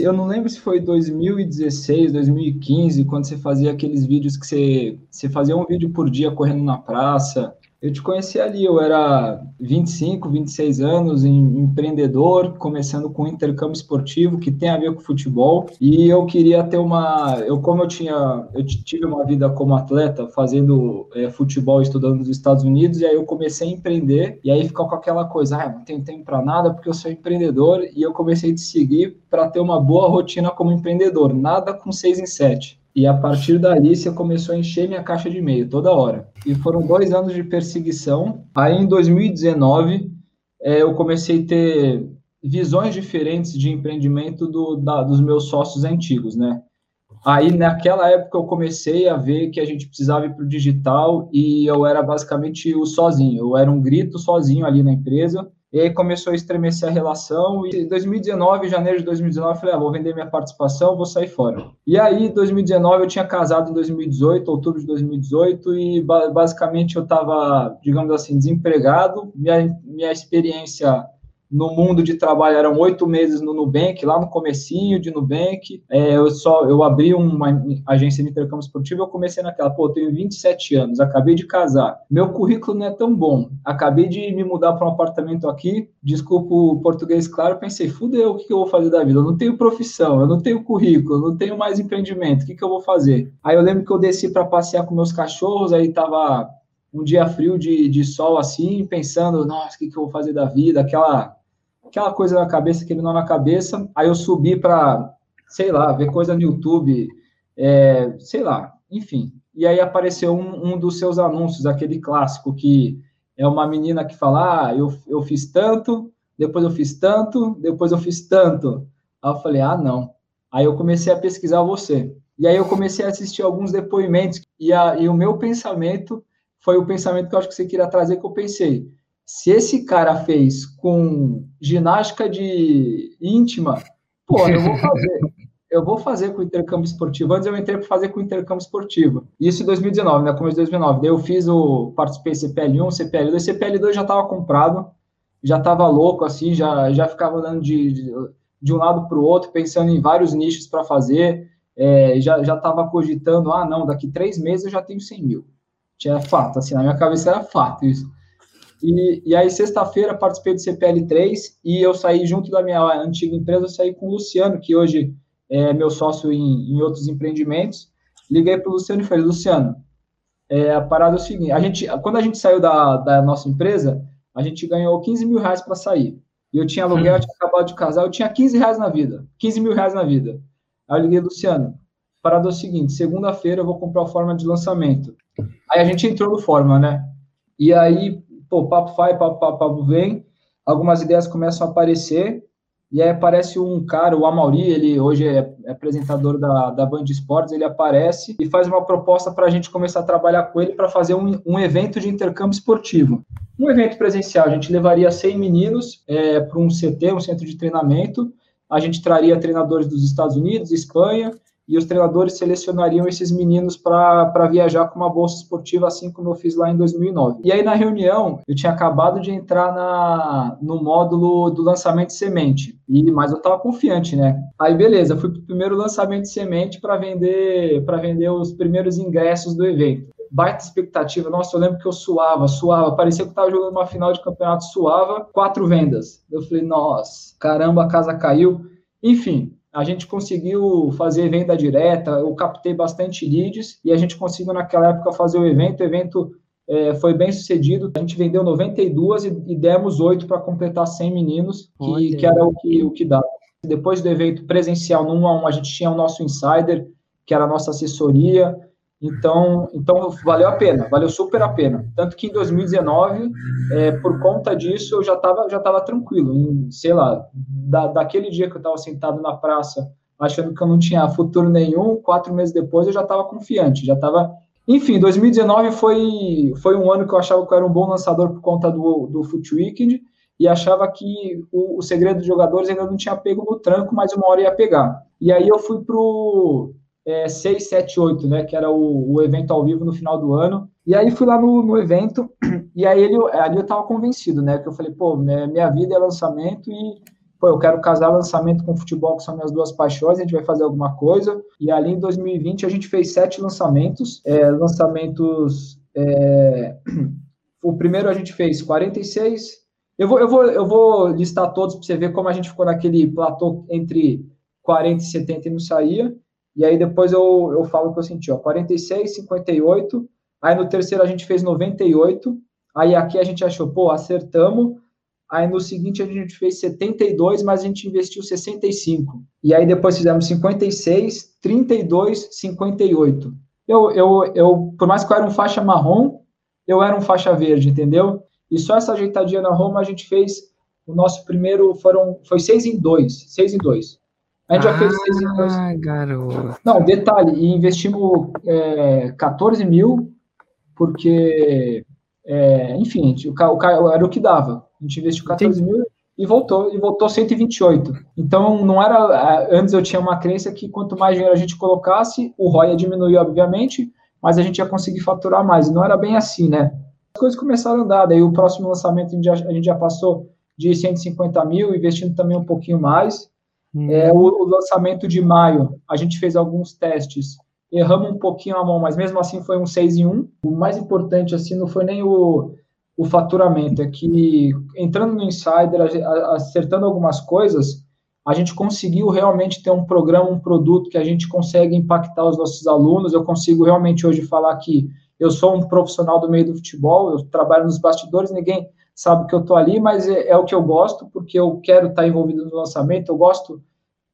Eu não lembro se foi 2016, 2015, quando você fazia aqueles vídeos que você, você fazia um vídeo por dia correndo na praça, eu te conheci ali, eu era 25, 26 anos, empreendedor, começando com intercâmbio esportivo, que tem a ver com futebol, e eu queria ter uma, eu como eu tinha, eu tive uma vida como atleta, fazendo é, futebol, estudando nos Estados Unidos, e aí eu comecei a empreender, e aí ficou com aquela coisa, ah, não tenho tempo para nada porque eu sou empreendedor, e eu comecei a te seguir para ter uma boa rotina como empreendedor, nada com seis em sete. E a partir dali você começou a encher minha caixa de e-mail toda hora. E foram dois anos de perseguição. Aí em 2019 é, eu comecei a ter visões diferentes de empreendimento do, da, dos meus sócios antigos, né? Aí naquela época eu comecei a ver que a gente precisava ir para o digital e eu era basicamente o sozinho. Eu era um grito sozinho ali na empresa e aí começou a estremecer a relação. E em 2019, janeiro de 2019, eu falei: ah, vou vender minha participação, vou sair fora. E aí, em 2019, eu tinha casado em 2018, outubro de 2018, e basicamente eu estava, digamos assim, desempregado. Minha, minha experiência no mundo de trabalho eram oito meses no Nubank, lá no comecinho de Nubank. É, eu só eu abri uma agência de intercâmbio esportivo, eu comecei naquela, pô, eu tenho 27 anos, acabei de casar. Meu currículo não é tão bom. Acabei de me mudar para um apartamento aqui, desculpa o português claro, pensei, fudeu, o que, que eu vou fazer da vida? Eu não tenho profissão, eu não tenho currículo, eu não tenho mais empreendimento, o que, que eu vou fazer? Aí eu lembro que eu desci para passear com meus cachorros, aí tava um dia frio de, de sol assim, pensando, nossa, o que, que eu vou fazer da vida? Aquela aquela coisa na cabeça, aquele nó na cabeça. Aí eu subi para, sei lá, ver coisa no YouTube, é, sei lá, enfim. E aí apareceu um, um, dos seus anúncios, aquele clássico que é uma menina que fala: ah, eu, eu fiz tanto, depois eu fiz tanto, depois eu fiz tanto. Aí eu falei: ah, não. Aí eu comecei a pesquisar você. E aí eu comecei a assistir alguns depoimentos, e, a, e o meu pensamento foi o pensamento que eu acho que você queria trazer, que eu pensei se esse cara fez com ginástica de íntima, pô, eu vou fazer. eu vou fazer com o intercâmbio esportivo. Antes eu entrei para fazer com o intercâmbio esportivo. Isso em 2019, né? Começo de 2009. Daí eu fiz o. Participei CPL1, CPL2. CPL2 já estava comprado, já estava louco, assim, já, já ficava andando de, de, de um lado para o outro, pensando em vários nichos para fazer. É, já estava cogitando, ah, não, daqui três meses eu já tenho 100 mil. Tinha fato, assim, na minha cabeça era fato isso. E, e aí, sexta-feira, participei do CPL3 e eu saí junto da minha antiga empresa, eu saí com o Luciano, que hoje é meu sócio em, em outros empreendimentos. Liguei para o Luciano e falei, Luciano, é, a parada é o seguinte, a gente, quando a gente saiu da, da nossa empresa, a gente ganhou 15 mil reais para sair. E eu tinha aluguel, eu tinha acabado de casar, eu tinha 15 reais na vida, 15 mil reais na vida. Aí eu liguei, Luciano, a parada é o seguinte, segunda-feira eu vou comprar o forma de lançamento. Aí a gente entrou no forma, né? E aí pô, papo vai, papo, papo, papo vem, algumas ideias começam a aparecer, e aí aparece um cara, o Amauri, ele hoje é, apresentador da, da Band Esportes, ele aparece e faz uma proposta para a gente começar a trabalhar com ele para fazer um, um evento de intercâmbio esportivo. Um evento presencial, a gente levaria 100 meninos é, para um CT, um centro de treinamento, a gente traria treinadores dos Estados Unidos, Espanha, e os treinadores selecionariam esses meninos para viajar com uma bolsa esportiva, assim como eu fiz lá em 2009. E aí, na reunião, eu tinha acabado de entrar na, no módulo do lançamento de semente, e mas eu estava confiante, né? Aí, beleza, fui para o primeiro lançamento de semente para vender, vender os primeiros ingressos do evento baita expectativa. Nossa, eu lembro que eu suava, suava, parecia que eu estava jogando uma final de campeonato, suava, quatro vendas. Eu falei, nossa, caramba, a casa caiu. Enfim, a gente conseguiu fazer venda direta, eu captei bastante leads e a gente conseguiu naquela época fazer o evento. O evento é, foi bem sucedido. A gente vendeu 92 e, e demos 8 para completar 100 meninos, que, que era o que, o que dava. Depois do evento presencial, no 1 a 1, a gente tinha o nosso insider, que era a nossa assessoria, então, então valeu a pena, valeu super a pena. Tanto que em 2019, é, por conta disso, eu já estava já tava tranquilo. Em, sei lá, da, daquele dia que eu estava sentado na praça, achando que eu não tinha futuro nenhum, quatro meses depois eu já estava confiante, já estava. Enfim, 2019 foi, foi um ano que eu achava que eu era um bom lançador por conta do, do Foot Weekend e achava que o, o segredo dos jogadores ainda não tinha pego no tranco, mas uma hora ia pegar. E aí eu fui pro é, 6, 7, 8, né? Que era o, o, evento ao vivo no final do ano. E aí fui lá no, no evento, e aí ele, ali eu tava convencido, né? Que eu falei, pô, minha vida é lançamento e, pô, eu quero casar lançamento com futebol, que são minhas duas paixões, a gente vai fazer alguma coisa. E ali em 2020 a gente fez sete lançamentos, é, lançamentos. É, o primeiro a gente fez 46. Eu vou, eu vou, eu vou listar todos para você ver como a gente ficou naquele platô entre 40 e 70 e não saía. E aí depois eu, eu falo o que eu senti, ó, 46, 58. Aí no terceiro a gente fez 98. Aí aqui a gente achou, pô, acertamos. Aí no seguinte a gente fez 72, mas a gente investiu 65. E aí depois fizemos 56, 32, 58. Eu, eu, eu, por mais que eu era um faixa marrom, eu era um faixa verde, entendeu? E só essa ajeitadinha na Roma a gente fez o nosso primeiro, foram, foi 6 em 2, 6 em 2. A gente ah, já fez 6 em 2. Ah, garoto. Não, detalhe, e investimos é, 14 mil, porque, é, enfim, o, o, era o que dava. A gente investiu 14 mil e voltou, e voltou 128. Então, não era. Antes eu tinha uma crença que quanto mais dinheiro a gente colocasse, o ROI ia diminuir, obviamente, mas a gente ia conseguir faturar mais. Não era bem assim, né? As coisas começaram a andar, daí o próximo lançamento a gente já, a gente já passou de 150 mil, investindo também um pouquinho mais. Hum. É, o, o, lançamento de maio, a gente fez alguns testes, erramos um pouquinho a mão, mas mesmo assim foi um 6 em 1. O mais importante, assim, não foi nem o, o faturamento, é que entrando no Insider, acertando algumas coisas, a gente conseguiu realmente ter um programa, um produto que a gente consegue impactar os nossos alunos. Eu consigo realmente hoje falar que eu sou um profissional do meio do futebol, eu trabalho nos bastidores, ninguém sabe que eu estou ali, mas é, é, o que eu gosto, porque eu quero estar tá envolvido no lançamento, eu gosto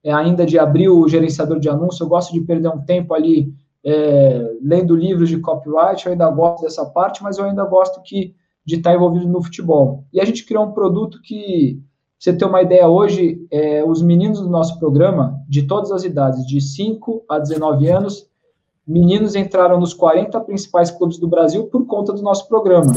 é, ainda de abrir o gerenciador de anúncio, eu gosto de perder um tempo ali é, lendo livros de copyright, eu ainda gosto dessa parte, mas eu ainda gosto que de estar envolvido no futebol. E a gente criou um produto que, você ter uma ideia, hoje, é, os meninos do nosso programa, de todas as idades, de 5 a 19 anos, meninos entraram nos 40 principais clubes do Brasil por conta do nosso programa.